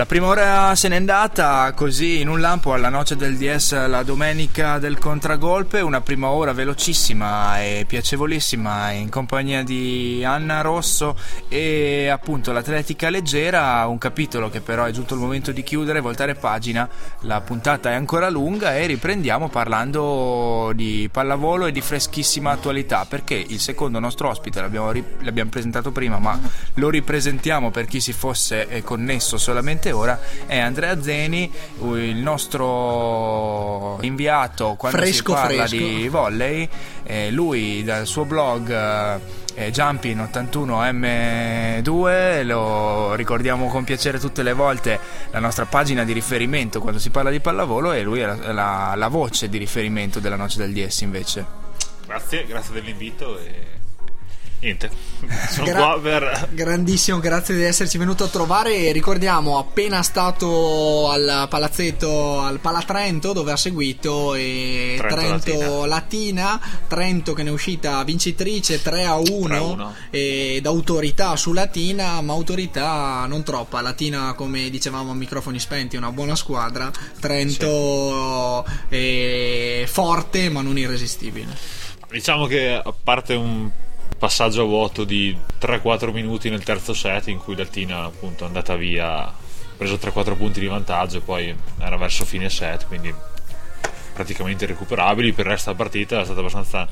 La prima ora se n'è andata così in un lampo alla noce del DS la domenica del contragolpe, una prima ora velocissima e piacevolissima in compagnia di Anna Rosso e appunto l'atletica leggera, un capitolo che però è giunto il momento di chiudere, voltare pagina, la puntata è ancora lunga e riprendiamo parlando di pallavolo e di freschissima attualità perché il secondo nostro ospite l'abbiamo, ri- l'abbiamo presentato prima ma lo ripresentiamo per chi si fosse eh, connesso solamente ora è Andrea Zeni, il nostro inviato quando Fresco, si parla fresco. di volley. Eh, lui dal suo blog eh, Jumping 81 M2 lo ricordiamo con piacere tutte le volte la nostra pagina di riferimento quando si parla di pallavolo e lui è la, la- la voce di riferimento della noce del DS invece. Grazie, grazie dell'invito e niente, sono Gra- qua per... Grandissimo, grazie di esserci venuto a trovare. Ricordiamo, appena stato al palazzetto al Palatrento dove ha seguito e Trento Trento Latina. Trento che ne è uscita vincitrice 3 a 1, 3 a 1. ed autorità su Latina, ma autorità non troppa. Latina, come dicevamo a microfoni spenti, una buona squadra. Trento è forte ma non irresistibile. Diciamo che a parte un passaggio a vuoto di 3-4 minuti nel terzo set in cui Latina appunto è andata via, ha preso 3-4 punti di vantaggio e poi era verso fine set, quindi praticamente irrecuperabili, per il resto della partita è stata abbastanza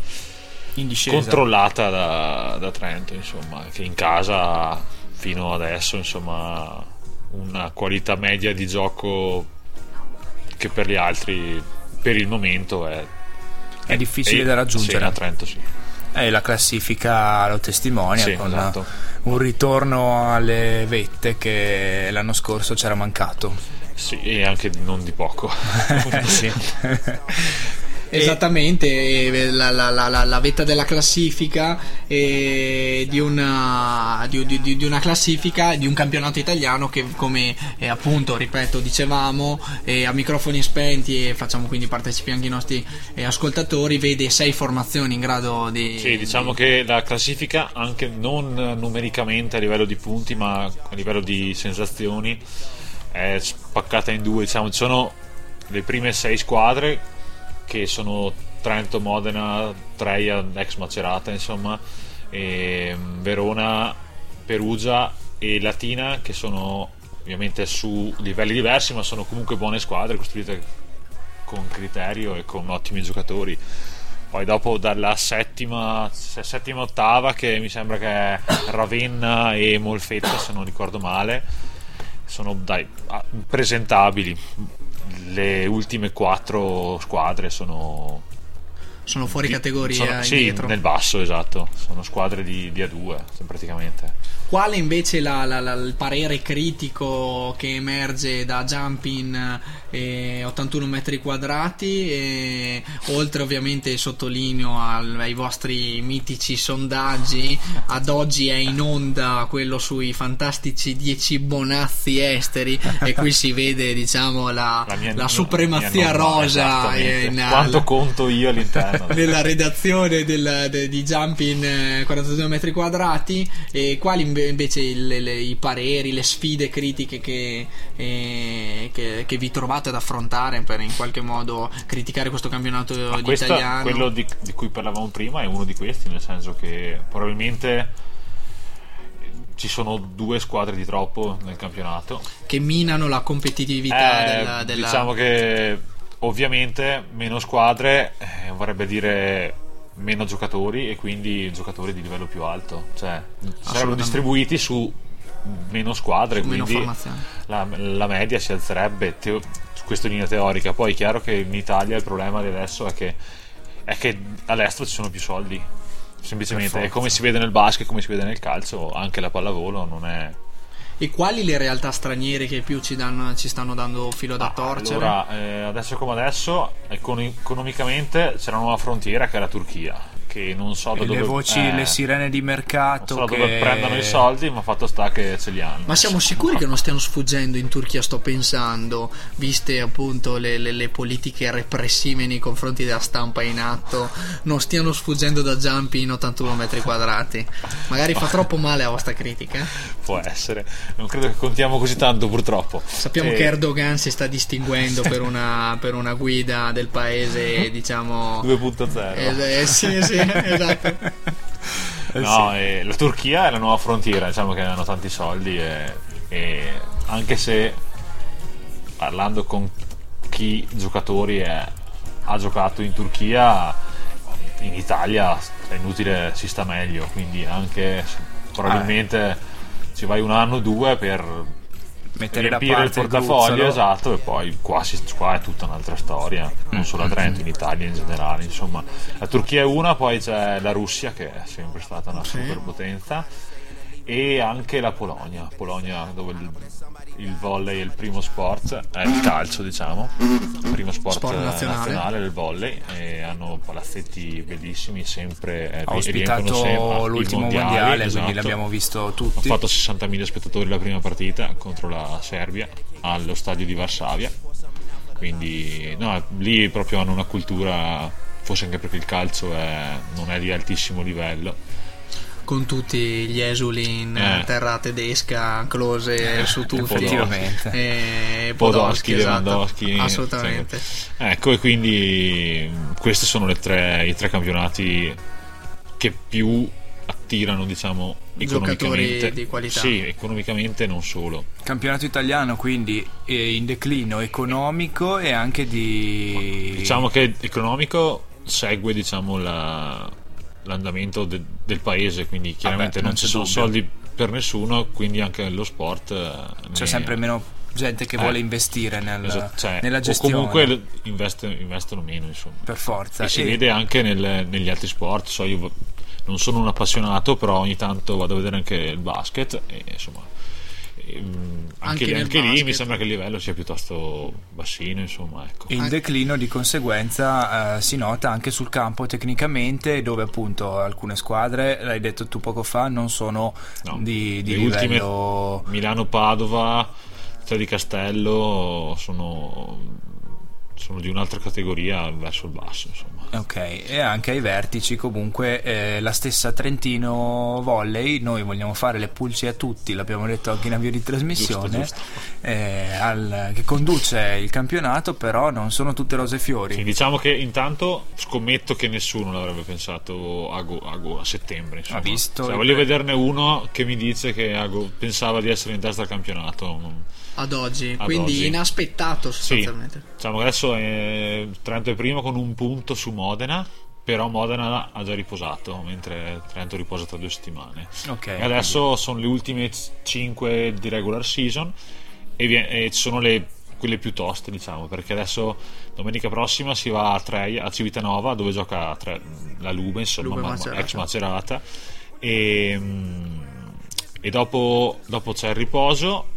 controllata da, da Trento, insomma, che in casa fino adesso insomma una qualità media di gioco che per gli altri per il momento è, È difficile da raggiungere. Sì, a Trento sì. E la classifica lo testimonia Sì, con esatto. un ritorno alle vette che l'anno scorso c'era mancato. Sì, e anche non di poco. Sì. Esattamente, la, la- la- la- vetta della classifica di, una, di, di- di- di una classifica di un campionato italiano che come eh, appunto, ripeto, dicevamo eh, a microfoni spenti e facciamo quindi partecipi anche i nostri eh, ascoltatori, vede sei formazioni in grado di... Sì, diciamo che la classifica, anche non numericamente a livello di punti, ma a livello di sensazioni, è spaccata in due. Diciamo, ci sono le prime sei squadre che sono Trento, Modena, Treia, ex Macerata, insomma, e mm, Verona, Perugia e Latina, che sono ovviamente su livelli diversi, ma sono comunque buone squadre costruite con criterio e con ottimi giocatori. Poi dopo dalla settima, se- settima ottava, che mi sembra che è Ravenna e Molfetta, se non ricordo male, sono dai, presentabili. Le ultime quattro squadre sono Sono fuori categoria sono- sì, nel basso, esatto. Sono squadre di, di A2, praticamente. Quale invece la- la- la- il parere critico che emerge da Jumping eh, 81 metri quadrati? E, oltre ovviamente sottolineo al- ai vostri mitici sondaggi, ad oggi è in onda quello sui fantastici 10 bonazzi esteri e qui si vede diciamo la, La, mia- la supremazia rosa in- Quanto conto io all'interno? nella redazione del- de- di Jumping eh, 42 metri quadrati e quali inve- invece il- le- i pareri, le sfide critiche che, eh, che, che vi trovate ad affrontare per in qualche modo criticare questo campionato Ma di questo, italiano quello di, di cui parlavamo prima è uno di questi, nel senso che probabilmente ci sono due squadre di troppo nel campionato. che minano la competitività Eh, della, della- Diciamo che ovviamente meno squadre eh, vorrebbe dire meno giocatori e quindi giocatori di livello più alto, cioè sarebbero distribuiti su meno squadre, Su meno quindi formazioni. la, la media si alzerebbe, teo- questa è linea teorica. Poi è chiaro che in Italia il problema di adesso è che, è che all'estero ci sono più soldi, semplicemente. Come si vede nel basket, come si vede nel calcio, anche la pallavolo non è E quali le realtà straniere che più ci, danno, ci stanno dando filo da Ah, torcere? Allora, eh, adesso come adesso, econ- economicamente c'è una nuova frontiera che è la Turchia, che non so da E dove le voci, eh, le sirene di non mercato so da che... dove prendono i soldi, ma fatto sta che ce li hanno. Ma siamo sicuri che non stiano sfuggendo in Turchia, sto pensando, viste appunto le, le- le politiche repressive nei confronti della stampa in atto, non stiano sfuggendo da Giampi in 81 metri quadrati. Magari fa troppo male la vostra critica. eh. Può essere, non credo che contiamo così tanto purtroppo. Sappiamo Eh, che Erdogan si sta distinguendo per una, per una guida del paese, diciamo... 2.0. Eh, eh, sì, sì, esatto. No, eh, la Turchia è la nuova frontiera, diciamo che hanno tanti soldi e, e anche se parlando con chi giocatori è- ha giocato in Turchia, in Italia è inutile, si sta meglio, quindi anche se probabilmente ci vai un anno o due per mettere da riempire il parte il portafoglio, gruzzolo. esatto, e poi qua, si- qua è tutta un'altra storia, non solo a Trento, in Italia in generale, insomma. La Turchia è una, poi c'è la Russia che è sempre stata una superpotenza e anche la Polonia, Polonia dove il, volley è il primo sport, è il calcio diciamo, il primo sport, Sport eh, nazionale. nazionale del volley e hanno palazzetti bellissimi, sempre eh, ospitato sempre i l'ultimo mondiali, mondiale, quindi esatto. l'abbiamo visto Ha tutti. fatto 60.000 spettatori la prima partita contro la Serbia allo stadio di Varsavia. Quindi no, lì proprio hanno una cultura, forse anche perché il calcio è- non è di altissimo livello. Con tutti gli esuli in Eh. terra tedesca, Close su tutti. Effettivamente. E Podolski, esatto. Lewandowski. Assolutamente. sì. Ecco, e quindi questi sono le tre- i tre campionati che più attirano, diciamo, Giocatori economicamente. di qualità. Sì, economicamente non solo. Campionato italiano quindi eh, in declino economico e anche di... Diciamo che economico segue diciamo, la- l'andamento de- del paese, quindi chiaramente non non, ci sono dubbio. soldi per nessuno, quindi anche lo sport eh, C'è ne- sempre meno gente che Eh. vuole investire nel- esatto, cioè, nella o gestione. comunque l- investe- investono meno, insomma. Per forza. E si E- vede anche nel- negli altri sport. So, io non sono un appassionato, però ogni tanto vado a vedere anche il basket e insomma. Anche anche, anche lì mi sembra che il livello sia piuttosto bassino, insomma, ecco. Il declino di conseguenza eh, si nota anche sul campo tecnicamente dove appunto alcune squadre, l'hai detto tu poco fa, non sono No, di, di livello... Milano-Padova, Tre di Castello sono, sono di un'altra categoria verso il basso, insomma. Ok, e anche ai vertici comunque eh, la stessa Trentino Volley, noi vogliamo fare le pulci a tutti, l'abbiamo detto anche in avvio di trasmissione, Giusto, giusto. eh, al- che conduce il campionato, però non sono tutte rose e fiori. Sì, diciamo che intanto scommetto che nessuno l'avrebbe pensato a, go- a go- a settembre. Insomma. Ha visto Cioè, voglio vederne uno che mi dice che a go- pensava di essere in testa al campionato. Ad oggi, Ad quindi oggi. inaspettato Sì, sostanzialmente. diciamo che adesso è Trento è primo con un punto su Modena, però Modena ha già riposato, mentre Trento riposa tra due settimane. Ok, E adesso sono le ultime 5 di regular season e, vie- e ci sono le, quelle più toste, diciamo, perché adesso domenica prossima si va a, Treia, a Civitanova dove gioca Tre- la Lube, insomma, Lube ma- Macerata. ex Macerata. E, mm, e dopo, dopo c'è il riposo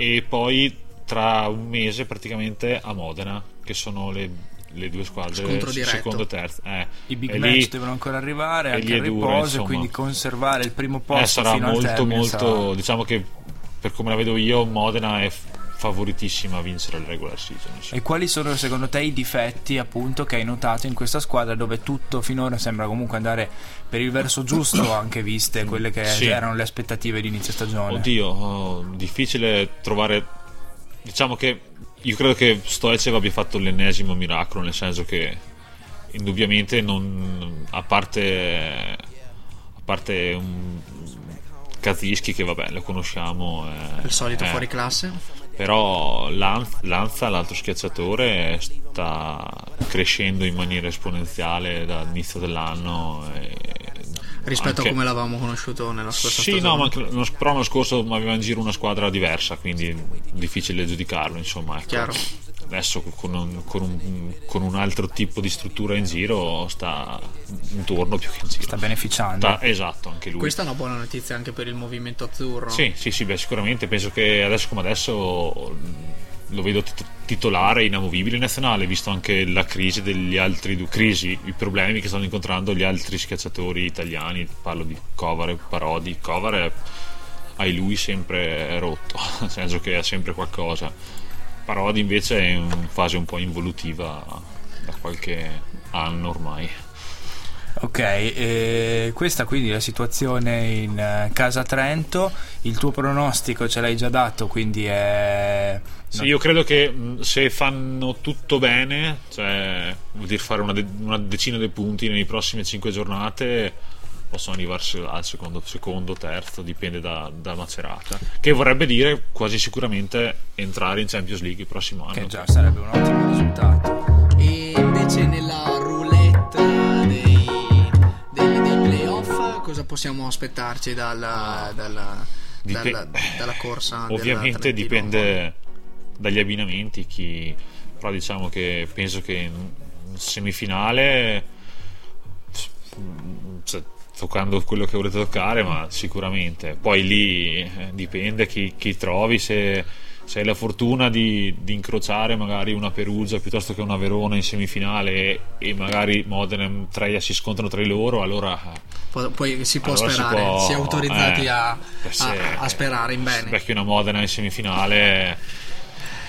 e poi tra un mese praticamente a Modena, che sono le, le due squadre Scontro diretto. secondo e terzo. Eh, I big e match lì- devono ancora arrivare, e anche il riposo, e insomma. quindi conservare il primo eh, posto sarà fino al molto termine molto sarà- diciamo che per come la vedo io Modena è favoritissima a vincere il regular season insomma. E quali sono secondo te i difetti appunto che hai notato in questa squadra dove tutto finora sembra comunque andare per il verso giusto, anche viste quelle che Sì. erano le aspettative di inizio stagione? oddio oh, difficile trovare diciamo che io credo che Stoicev abbia fatto l'ennesimo miracolo nel senso che indubbiamente non a parte a parte un Kazischi che vabbè lo conosciamo eh, Il solito eh, fuori classe. Però Lanz- Lanza, l'altro schiacciatore, sta crescendo in maniera esponenziale dall'inizio dell'anno. e Rispetto anche- a come l'avevamo conosciuto nella scorsa Sì, stagione. no, ma anche l'anno- però l'anno scorso aveva in giro una squadra diversa, quindi difficile giudicarlo, insomma. Ecco. Chiaro. Adesso con un, con, un, con un, altro tipo di struttura in giro sta intorno più che in giro. Sta beneficiando. Sta, esatto anche lui. Questa è una buona notizia anche per il movimento azzurro. Sì sì sì beh, sicuramente. Penso che adesso come adesso lo vedo titolare inamovibile nazionale visto anche la crisi degli altri due crisi i problemi che stanno incontrando gli altri schiacciatori italiani. Parlo di Covar e Parodi. Covar è hai lui sempre rotto nel senso che ha sempre qualcosa Parodi invece è in fase un po' involutiva da qualche anno ormai. Ok, questa quindi è la situazione in eh, casa Trento, il tuo pronostico ce l'hai già dato, quindi è... Sì, io credo che se fanno tutto bene, cioè vuol dire fare una, de- una decina di punti nelle prossime 5 giornate, possono arrivarsi al secondo, secondo terzo, dipende da, da, Macerata. Che vorrebbe dire quasi sicuramente entrare in Champions League il prossimo anno. Che già sarebbe un ottimo risultato. E invece nella roulette dei, dei, dei playoff cosa possiamo aspettarci dalla, dalla, Dip- dalla, dalla corsa? Ovviamente dipende dagli abbinamenti, chi, però diciamo che penso che in semifinale toccando quello che volete toccare, ma sicuramente. Poi lì eh, dipende chi, chi trovi, se, se, hai la fortuna di, di, incrociare magari una Perugia piuttosto che una Verona in semifinale e, e magari Modena e Treia si scontrano tra loro, allora... Poi si può allora sperare, si, può, si, è autorizzati eh, a, a, a, sperare in bene. Se becchi una Modena in semifinale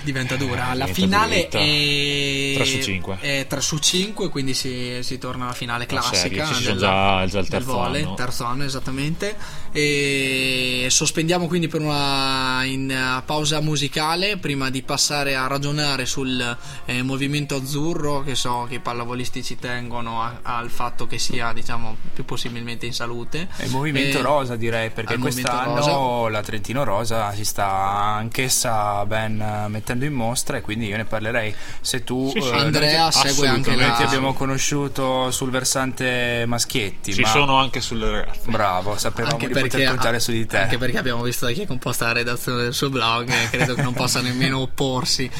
diventa dura. Eh, la finale è 3 su 5. È 3 su 5, quindi si, si torna alla finale classica. Serie, del, già, già il terzo vole, anno. terzo anno esattamente. E sospendiamo quindi per una in pausa musicale prima di passare a ragionare sul eh, movimento azzurro che so che i pallavolisti ci tengono a, al fatto che sia diciamo più possibilmente in salute. E il movimento e, rosa direi perché quest'anno rosa. la Trentino Rosa si sta anch'essa ben mettendo mettendo in mostra e quindi io ne parlerei. Se tu sì, sì. Eh, Andrea segue anche la... ti abbiamo conosciuto sul versante maschietti ci ma... sono anche sulle ragazze bravo sapevamo anche di perché, poter contare su di te. anche perché abbiamo visto da chi è composta la redazione del suo blog e credo che non possa nemmeno opporsi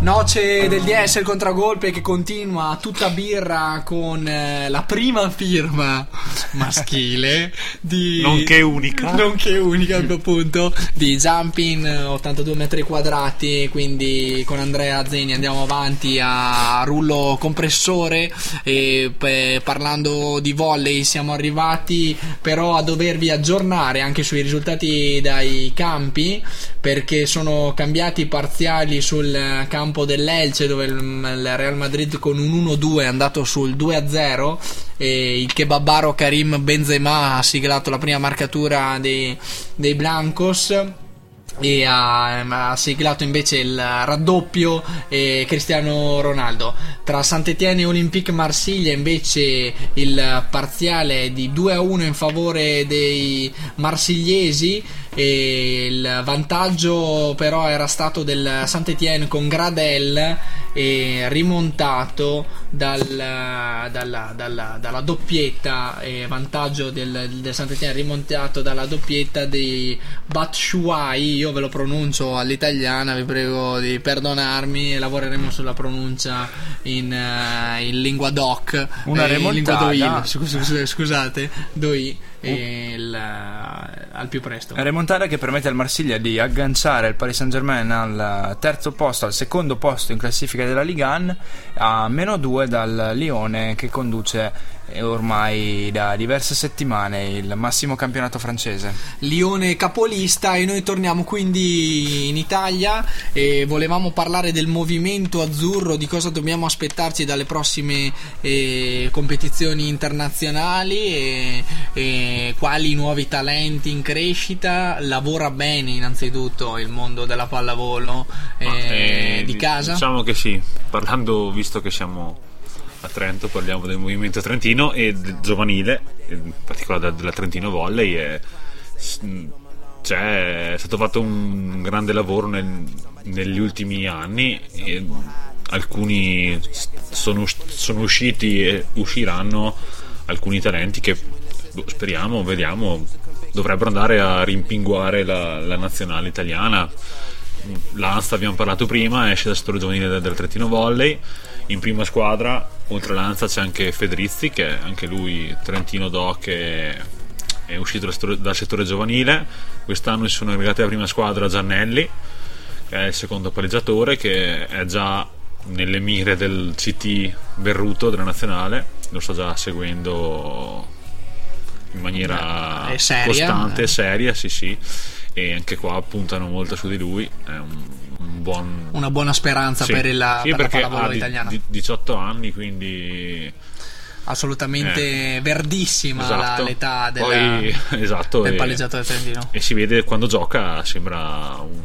Noce del DS il contragolpe che continua tutta birra con eh, la prima firma maschile di nonché unica. Nonché unica appunto di Jumping 82 metri quadrati quindi con Andrea Zeni andiamo avanti a rullo compressore e pe, parlando di volley siamo arrivati però a dovervi aggiornare anche sui risultati dai campi perché sono cambiati parziali sul campo campo dell'Elce dove il Real Madrid con un 1-2 è andato sul 2-0 e il kebabaro Karim Benzema ha siglato la prima marcatura dei, dei Blancos e ha, ha, siglato invece il raddoppio eh, Cristiano Ronaldo. Tra Saint-Étienne e Olympique Marsiglia invece il parziale di 2 a 1 in favore dei marsigliesi e il vantaggio però era stato del Saint-Étienne con Gradel e rimontato dal, dalla, dalla, dalla, doppietta e vantaggio del, del Saint-Étienne rimontato dalla doppietta di Batshuayi. Io ve lo pronuncio all'italiana vi prego di perdonarmi lavoreremo sulla pronuncia in, uh, in lingua doc una eh, remontata lingua scusate, scusate doi il, al più presto. Remontare che permette al Marsiglia di agganciare il Paris Saint Germain al terzo posto, al secondo posto in classifica della Ligue 1 a meno 2 dal Lione che conduce ormai da diverse settimane il massimo campionato francese. Lione capolista e noi torniamo quindi in Italia e volevamo parlare del movimento azzurro, di cosa dobbiamo aspettarci dalle prossime eh, competizioni internazionali e, e quali nuovi talenti in crescita. Lavora bene innanzitutto il mondo della pallavolo eh, eh, di casa? Diciamo che sì, parlando visto che siamo a Trento parliamo del movimento trentino e del giovanile, in particolare della Trentino Volley. E, c'è, è stato fatto un grande lavoro nel- negli ultimi anni e alcuni sono, sono usciti e usciranno alcuni talenti che boh, speriamo, vediamo, dovrebbero andare a rimpinguare la, la nazionale italiana. L'Ansta abbiamo parlato prima, esce dal settore giovanile del, del Trentino Volley. In prima squadra, oltre all'Anza, c'è anche Fedrizzi, che è anche lui Trentino Doc e è uscito dal settore, dal settore giovanile. Quest'anno si sono arrivati alla prima squadra Giannelli, che è il secondo palleggiatore, che è già nelle mire del CT Berruto della nazionale. Lo sto già seguendo in maniera È seria, costante eh. e seria, sì, sì. E anche qua puntano molto su di lui. È un, un buon. Una buona speranza Sì. per, il, Sì, per la pallavolo italiana. di- 18 anni, quindi Assolutamente verdissima la- Esatto. l'età della- Poi, esatto, del e- palleggiatore trentino. e si vede quando gioca sembra un,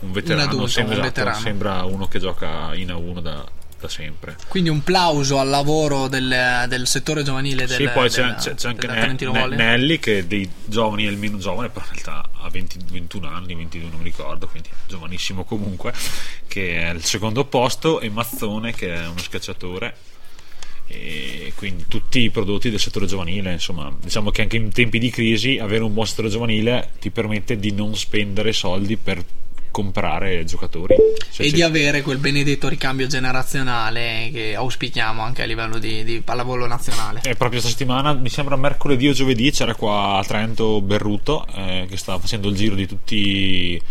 un veterano, adulto, sembra, un esatto, veterano. sembra uno che gioca in A1 da, da sempre. Quindi un plauso al lavoro del, del settore giovanile del, sì, poi c'è, del- c'è- c'è anche della Ne- Trentino Ne- Volley. Nelly che dei giovani è il meno giovane, però in realtà ha 20 21 anni, 22 non mi ricordo, quindi giovanissimo comunque, che è il secondo posto, e Mazzone che è uno schiacciatore. E quindi tutti i prodotti del settore giovanile, insomma, diciamo che anche in tempi di crisi avere un buon settore giovanile ti permette di non spendere soldi per comprare giocatori. Se e ci- di avere quel benedetto ricambio generazionale che auspichiamo anche a livello di, di pallavolo nazionale. E proprio questa settimana, mi sembra mercoledì o giovedì, c'era qua a Trento Berruto eh, che stava facendo il giro di, tutti,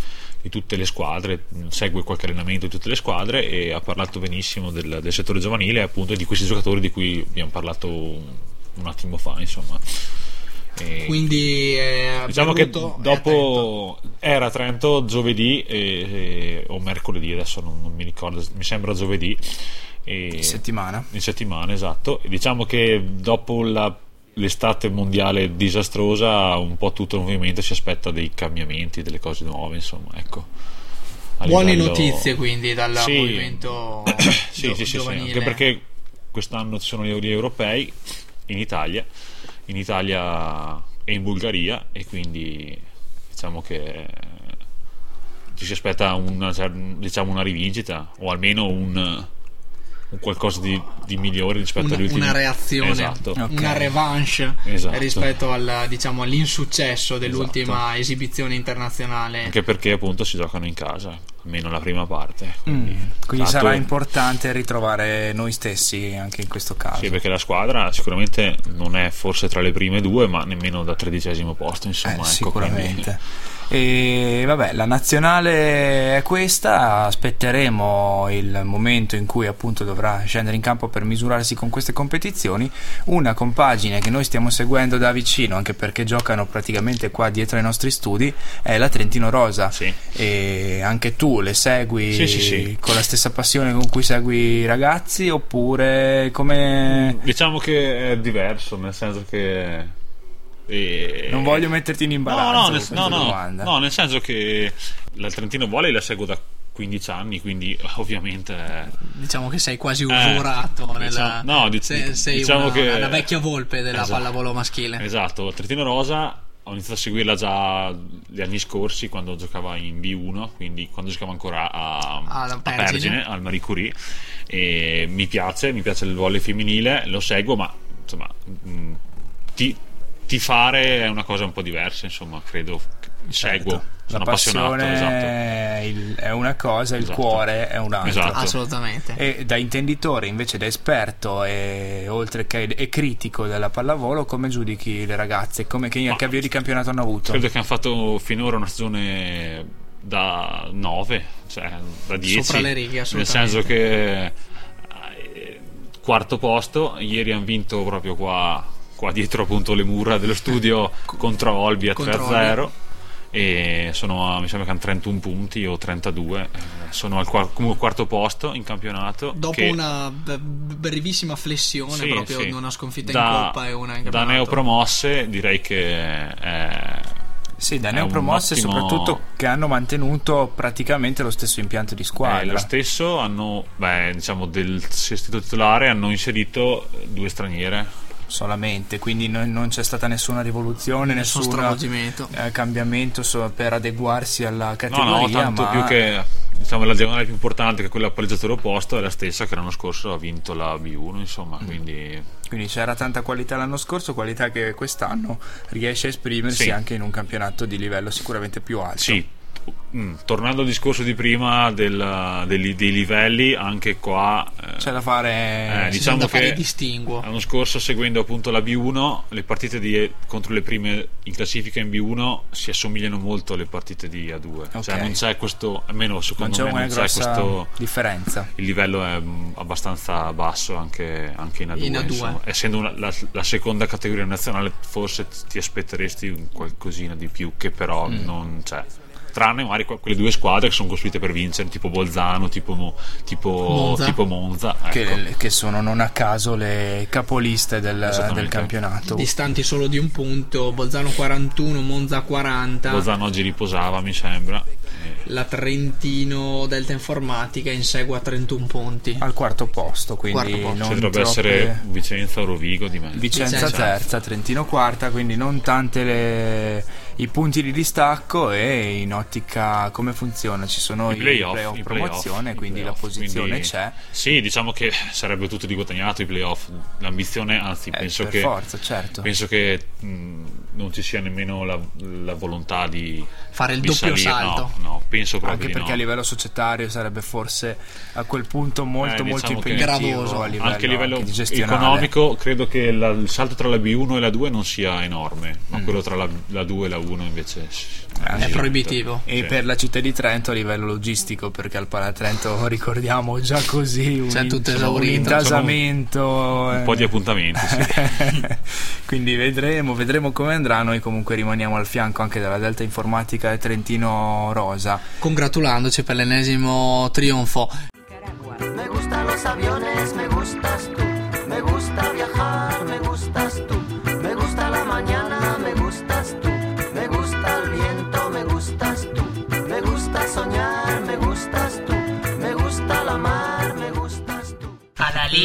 di tutte le squadre, segue qualche allenamento di tutte le squadre e ha parlato benissimo del, del settore giovanile e appunto di questi giocatori di cui abbiamo parlato un, un attimo fa, insomma. E- Quindi eh, Diciamo che dopo era a Trento giovedì e- e- o mercoledì, adesso non, non mi ricordo, mi sembra giovedì. E, Settimana. in settimana, esatto. E diciamo che dopo la- l'estate mondiale disastrosa, un po' tutto il movimento si aspetta dei cambiamenti, delle cose nuove, insomma, ecco. Buone livello- notizie quindi dal Sì. movimento sì, gio- sì, sì, sì, anche perché quest'anno ci sono gli europei in Italia, in Italia e in Bulgaria e quindi diciamo che ci si aspetta una, diciamo una rivincita o almeno un, un qualcosa di, di migliore rispetto una, agli ultimi una reazione, Esatto. Ok. una revanche Esatto. rispetto al, diciamo, all'insuccesso dell'ultima esibizione internazionale. Anche perché appunto si giocano in casa, almeno la prima parte. Quindi, Mm, Quindi tanto- sarà importante ritrovare noi stessi anche in questo caso. Sì, perché la squadra sicuramente non è forse tra le prime due, ma nemmeno da tredicesimo posto, insomma. Eh, ecco, sicuramente. E vabbè, la nazionale è questa, aspetteremo il momento in cui appunto dovrà scendere in campo per misurarsi con queste competizioni. Una compagine che noi stiamo seguendo da vicino, anche perché giocano praticamente qua dietro ai nostri studi, è la Trentino Rosa. Sì. E anche tu le segui Sì, sì, sì. con la stessa passione con cui segui i ragazzi oppure come... Diciamo che è diverso, nel senso che. Eh, Non voglio metterti in No, imbarazzo no, con nel, no, no, domanda. no, nel senso che la Trentino Volley la seguo da 15 anni, quindi ovviamente. Diciamo che sei quasi usurato diciamo- nella, no, dic- se- sei diciamo una, che- una vecchia volpe della Esatto. pallavolo maschile. Esatto, Trentino Rosa ho iniziato a seguirla già gli anni scorsi quando giocava in B1, quindi quando giocava ancora a, a Pergine. Pergine, al Marie Curie. E mi piace, mi piace il volley femminile, lo seguo, ma insomma, mh, ti, tifare è una cosa un po' diversa, insomma, credo. che- Seguo, Certo. sono la appassionato, passione esatto. è una cosa, il Esatto. cuore è un'altra. Esatto. Assolutamente. E da intenditore, invece da esperto e oltre che e critico della pallavolo, come giudichi le ragazze? Come che, Ma- avvio di campionato hanno avuto? Credo che hanno fatto finora una stagione da 9, cioè da 10. Sopra le righe, Nel senso che eh, quarto posto, ieri hanno vinto proprio qua, qua dietro appunto le mura dello studio contro Olbia Contro 3-0 e sono a, mi sembra che hanno 31 punti o 32 eh, sono al comunque quarto posto in campionato Dopo che- una b- brevissima flessione, sì, proprio sì. una sconfitta da, in coppa e una in da campionato. neopromosse direi che è, Sì, da neopromosse ottimo- soprattutto che hanno mantenuto praticamente lo stesso impianto di Eh, squadra. lo stesso hanno, beh, diciamo del sestito titolare hanno inserito due straniere, solamente, quindi non, non c'è stata nessuna rivoluzione, Nessun stravolgimento. eh, cambiamento so- per adeguarsi alla No, categoria. no, tanto ma più che diciamo, la diagonale più importante che quella a palleggiatore opposto è la stessa che l'anno scorso ha vinto la B1, insomma, Mm. quindi Quindi c'era tanta qualità l'anno scorso, qualità che quest'anno riesce a esprimersi Sì. anche in un campionato di livello sicuramente più alto. sì. Mm, tornando al discorso di prima del- dei, dei livelli, anche qua eh, C'è da fare. Eh, Ci diciamo da fare che- distinguo. L'anno scorso, seguendo appunto la B1, le partite di- contro le prime in classifica in B1 si assomigliano molto alle partite di A2. Ok. Cioè, non c'è questo, almeno non secondo c'è me, non c'è questo. differenza. Il livello è mm, abbastanza basso anche, anche in A2. In A2. insomma. Essendo una- la, la seconda categoria nazionale, forse ti aspetteresti un qualcosina di più, che però Mm. non c'è. Tranne magari que- quelle due squadre che sono costruite per vincere, tipo Bolzano, tipo, tipo Monza. tipo Monza, ecco. Che, che sono non a caso le capoliste del, del campionato. Distanti solo di un punto, Bolzano 41, Monza 40. Bolzano oggi riposava, mi sembra. La Trentino Delta Informatica insegue a 31 punti. Al quarto posto, quindi Quarto posto. non Ci dovrebbe troppe- essere Vicenza o Rovigo di mezzo. Vicenza Vicenza. terza, Trentino quarta, quindi non tante le- i punti di distacco e in ottica come funziona? Ci sono I i playoff, playoff i promozione, playoff, quindi la playoff, posizione quindi- c'è. Sì, diciamo che sarebbe tutto di guadagnato i playoff. L'ambizione, anzi, Eh, penso che forza, certo. penso che mh, non ci sia nemmeno la, la volontà di Fare il di doppio salire. salto. No, no, penso proprio Anche perché no. a livello societario sarebbe forse a quel punto molto Eh, molto diciamo che- impegnativo Gravoso. a livello, anche a livello anche economico credo che la- il salto tra la B1 e la 2 non sia enorme ma Mm. quello tra la, la 2 e la 1 invece sì, È sì, proibitivo. E sì. per la città di Trento a livello logistico, perché al Palatrento ricordiamo già così un, C'è tutto un esaurito. intasamento. un eh. po' di appuntamenti sì. Quindi vedremo, vedremo come andrà. Noi comunque rimaniamo al fianco anche della Delta Informatica e Trentino Rosa. Congratulandoci per l'ennesimo trionfo. Me gustan los aviones, me gustas tú. Me gusta viajar, me gustas tú.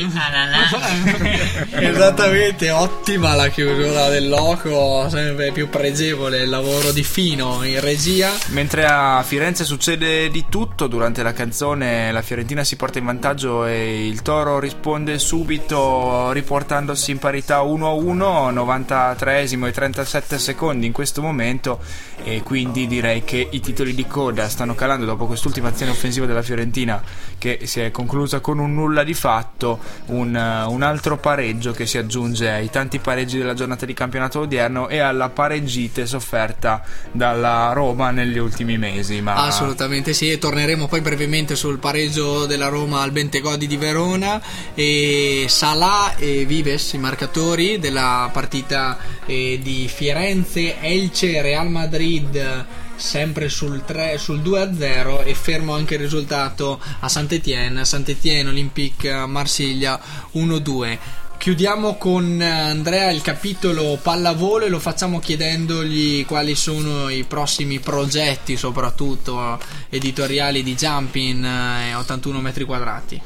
Esattamente, ottima la chiusura del loco, sempre più pregevole il lavoro di Fino in regia. Mentre a Firenze succede di tutto, durante la canzone la Fiorentina si porta in vantaggio e il Toro risponde subito riportandosi in parità 1-1, 93esimo e 37 secondi in questo momento. E quindi direi che i titoli di coda stanno calando dopo quest'ultima azione offensiva della Fiorentina che si è conclusa con un nulla di fatto, un, eh, un altro pareggio che si aggiunge ai tanti pareggi della giornata di campionato odierno e alla pareggite sofferta dalla Roma negli ultimi mesi. Ma Assolutamente sì, e torneremo poi brevemente sul pareggio della Roma al Bentegodi di Verona e Salah e Vives, i marcatori della partita eh, di Firenze, Elce, Real Madrid sempre sul, 3, sul 2-0 e fermo anche il risultato a Saint-Étienne, Saint-Étienne Olympique Marsiglia 1-2. Chiudiamo con Andrea il capitolo pallavolo e lo facciamo chiedendogli quali sono i prossimi progetti, soprattutto editoriali di Jumping eh, 81 metri quadrati.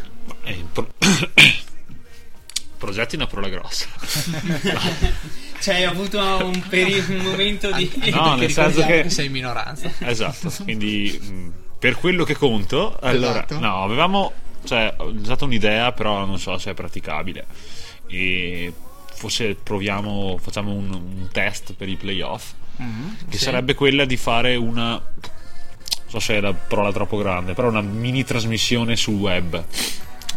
Eh, pro- progetti è una parola grossa Cioè, hai avuto un, peri- un momento di. no nel senso che che sei in minoranza. esatto quindi mh, per quello che conto allora Esatto. no avevamo cioè ho usato un'idea però non so se è praticabile e forse proviamo facciamo un, un test per i playoff che sì. sarebbe quella di fare una non so se è la parola troppo grande però una mini trasmissione sul web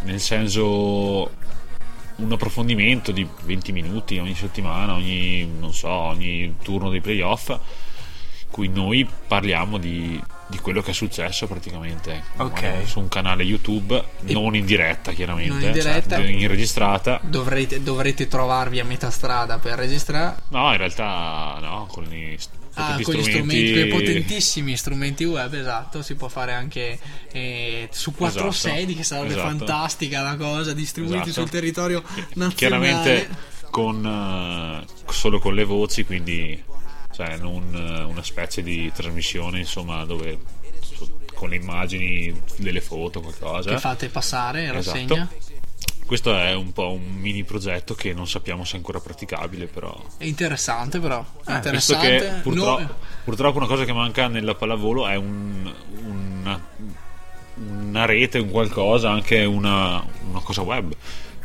nel senso un approfondimento di 20 minuti ogni settimana ogni non so ogni turno dei playoff in cui noi parliamo di, di quello che è successo praticamente Ok. Magari su un canale YouTube non in diretta chiaramente Non in diretta. cioè, in registrata Dovrete, dovrete trovarvi a metà strada per registrare. no in realtà no con gli, Ah, con gli strumenti, quei potentissimi strumenti web, esatto, si può fare anche eh, su quattro Esatto, sedi, che sarebbe esatto. fantastica la cosa, distribuiti Esatto. sul territorio nazionale. chiaramente con eh, solo con le voci quindi cioè non eh, una specie di trasmissione insomma dove so- con le immagini delle foto qualcosa Che fate passare, Esatto. Questo è un po' un mini progetto che non sappiamo se è ancora praticabile, però È interessante però. Eh, visto interessante. che purtroppo, No- purtroppo una cosa che manca nella pallavolo è un- una, una rete, un qualcosa, anche una, una cosa web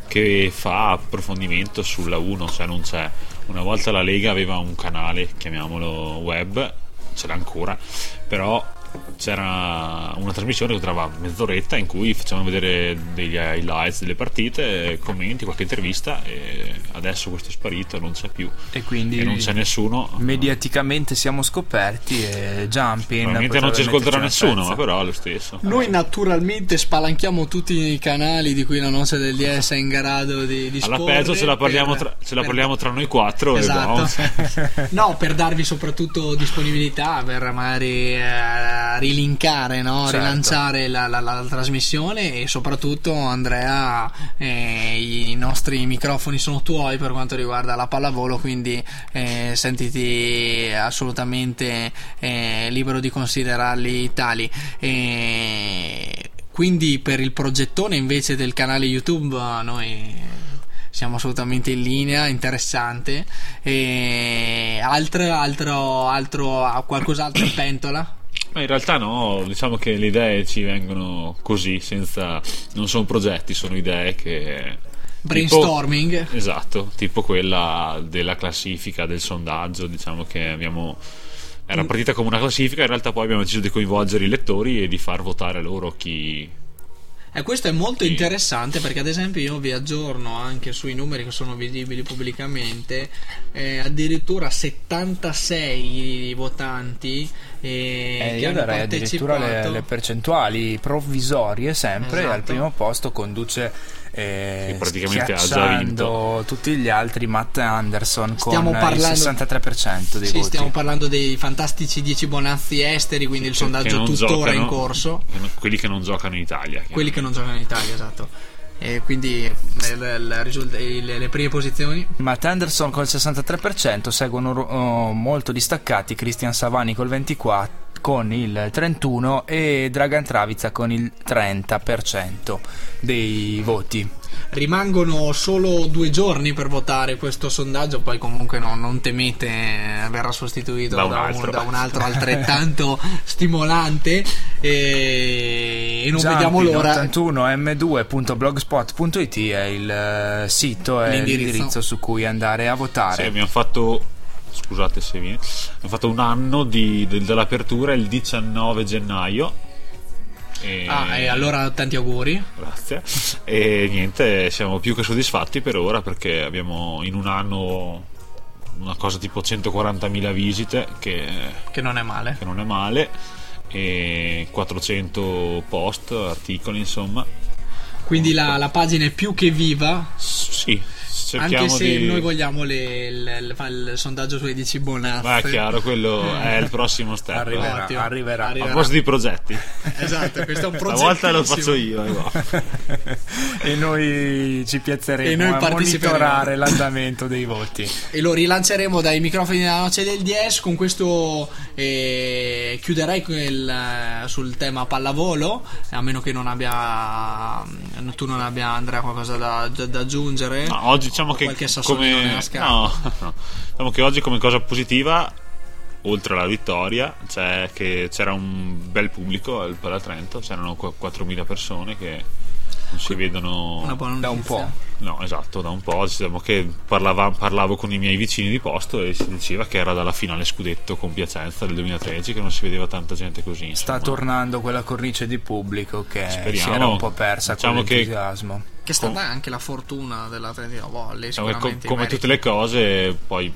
che fa approfondimento sulla 1, cioè non c'è. Una volta la Lega aveva un canale, chiamiamolo web, ce l'ha ancora, però c'era una trasmissione che durava mezz'oretta in cui facevano vedere degli highlights delle partite, commenti, qualche intervista e adesso questo è sparito, non c'è più E quindi e non c'è nessuno. mediaticamente siamo scoperti e Jumping Probabilmente non ci ascolterà nessuno, ma però è lo stesso. Noi naturalmente spalanchiamo tutti i canali di cui la noce del DS è in grado di Alla disporre peggio ce la parliamo, per- tra, ce la per- parliamo tra noi quattro Esatto. e boh. no, per darvi soprattutto disponibilità per magari eh, rilinkare, no? Certo. rilanciare la, la- la trasmissione e soprattutto Andrea eh, i nostri microfoni sono tuoi per quanto riguarda la pallavolo quindi eh, sentiti assolutamente eh, libero di considerarli tali. E quindi per il progettone invece del canale YouTube eh, noi siamo assolutamente in linea, interessante. E altro, altro, altro, qualcos'altro in pentola? Ma in realtà no, diciamo che le idee ci vengono così, senza... non sono progetti, sono idee che... Brainstorming. Tipo- esatto, tipo quella della classifica, del sondaggio, diciamo che abbiamo... Era partita come una classifica, in realtà poi abbiamo deciso di coinvolgere i lettori e di far votare loro chi... E questo è molto Sì. interessante perché ad esempio io vi aggiorno anche sui numeri che sono visibili pubblicamente, eh, addirittura 76 votanti eh, Eh, che io hanno darei addirittura le, partecipato. le percentuali provvisorie sempre Esatto. al primo posto conduce eh, Che praticamente ha già schiacciando tutti gli altri Matt Anderson Stiamo con parlando- il 63% dei Sì, voti stiamo parlando dei fantastici 10 bonazzi esteri, quindi il che sondaggio tuttora giocano- in corso. che non- quelli che non giocano in Italia. Quelli che non giocano in Italia, esatto. E quindi il- il risulta- le, le prime posizioni Matt Anderson col 63% seguono oh, molto distaccati Christian Savani col 24% con il 31% e Dragan Travica con il 30% dei voti rimangono solo due giorni per votare questo sondaggio, poi comunque no, non temete, verrà sostituito Da da un un, altro. da un altro altrettanto stimolante e, e non Jumping vediamo l'ora. 81m2.blogspot.it è il eh, sito e L'indirizzo. l'indirizzo su cui andare a Sì, votare. abbiamo fatto scusate se viene abbiamo fatto un anno di- del- dell'apertura il 19 gennaio e, Ah, e allora tanti auguri. grazie e niente siamo più che soddisfatti per ora perché abbiamo in un anno una cosa tipo 140.000 visite che, Che non è male. che non è male e 400 post articoli insomma Quindi la, la pagina è più che viva. Sì cerchiamo Anche se di noi vogliamo le- il, il- il sondaggio sulle 10 bonazze. ma è chiaro quello è il prossimo step Arriverà, Ottimo. arriverà. a Arriverà. proposito di progetti Esatto, questo è un progetto. Stavolta lo faccio io. eh, va. e noi ci piazzeremo E noi a monitorare l'andamento dei voti. E lo rilanceremo dai microfoni della noce del 10 con questo eh, chiuderei quel, eh, sul tema pallavolo a meno che non abbia tu non abbia Andrea qualcosa da, da- da aggiungere No, oggi diciamo che qualche sassolino come no, no. diciamo che oggi come cosa positiva oltre alla vittoria c'è che c'era un bel pubblico al Palatrento c'erano qu- 4.000 persone che non si vedono una buona Da un po'. no esatto da un po' diciamo che parlava- parlavo con i miei vicini di posto e si diceva che era dalla finale scudetto con Piacenza del 2013 che non si vedeva tanta gente così Sta insomma. tornando quella cornice di pubblico che Speriamo. si era un po' persa Diciamo con che- l'entusiasmo. Che è stata anche la fortuna dell'Atletico Volley che co- sicuramente come tutte le cose poi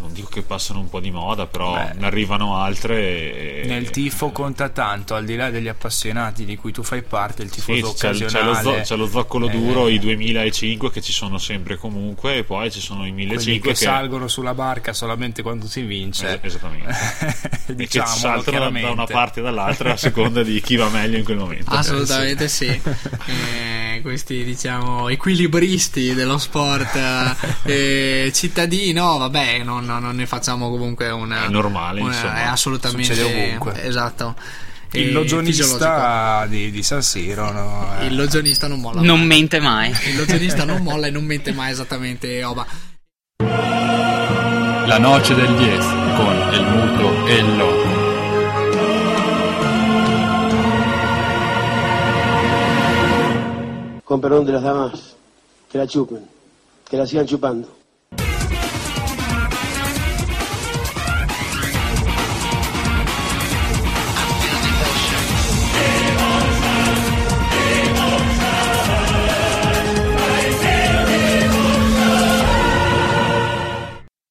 non dico che passano un po' di moda però Beh. ne arrivano altre e- Nel tifo conta tanto, al di là degli appassionati di cui tu fai parte, il Sì, tifoso c'è, c'è lo occasionale. zo- c'è lo zoccolo eh, duro, i 2005 che ci sono sempre comunque, e poi ci sono i quelli 1005 che, salgono sulla barca solamente quando si vince. Es- esattamente. e che saltano da, una parte e dall'altra a seconda di chi va meglio in quel momento. Assolutamente sì. Eh, questi diciamo equilibristi dello sport eh, eh, cittadini, no, vabbè, non, non- non ne facciamo comunque una. È normale, una- insomma. È assolutamente Succede ovunque. Esatto. Il logionista di, di San Siro, no? Eh. Il logionista non molla. Non mai. mente mai. Il logionista non molla e non mente mai esattamente Oba. La noce del 10 con el muto e il loco. Con perdón de las damas, que la chupen, que la sigan chupando.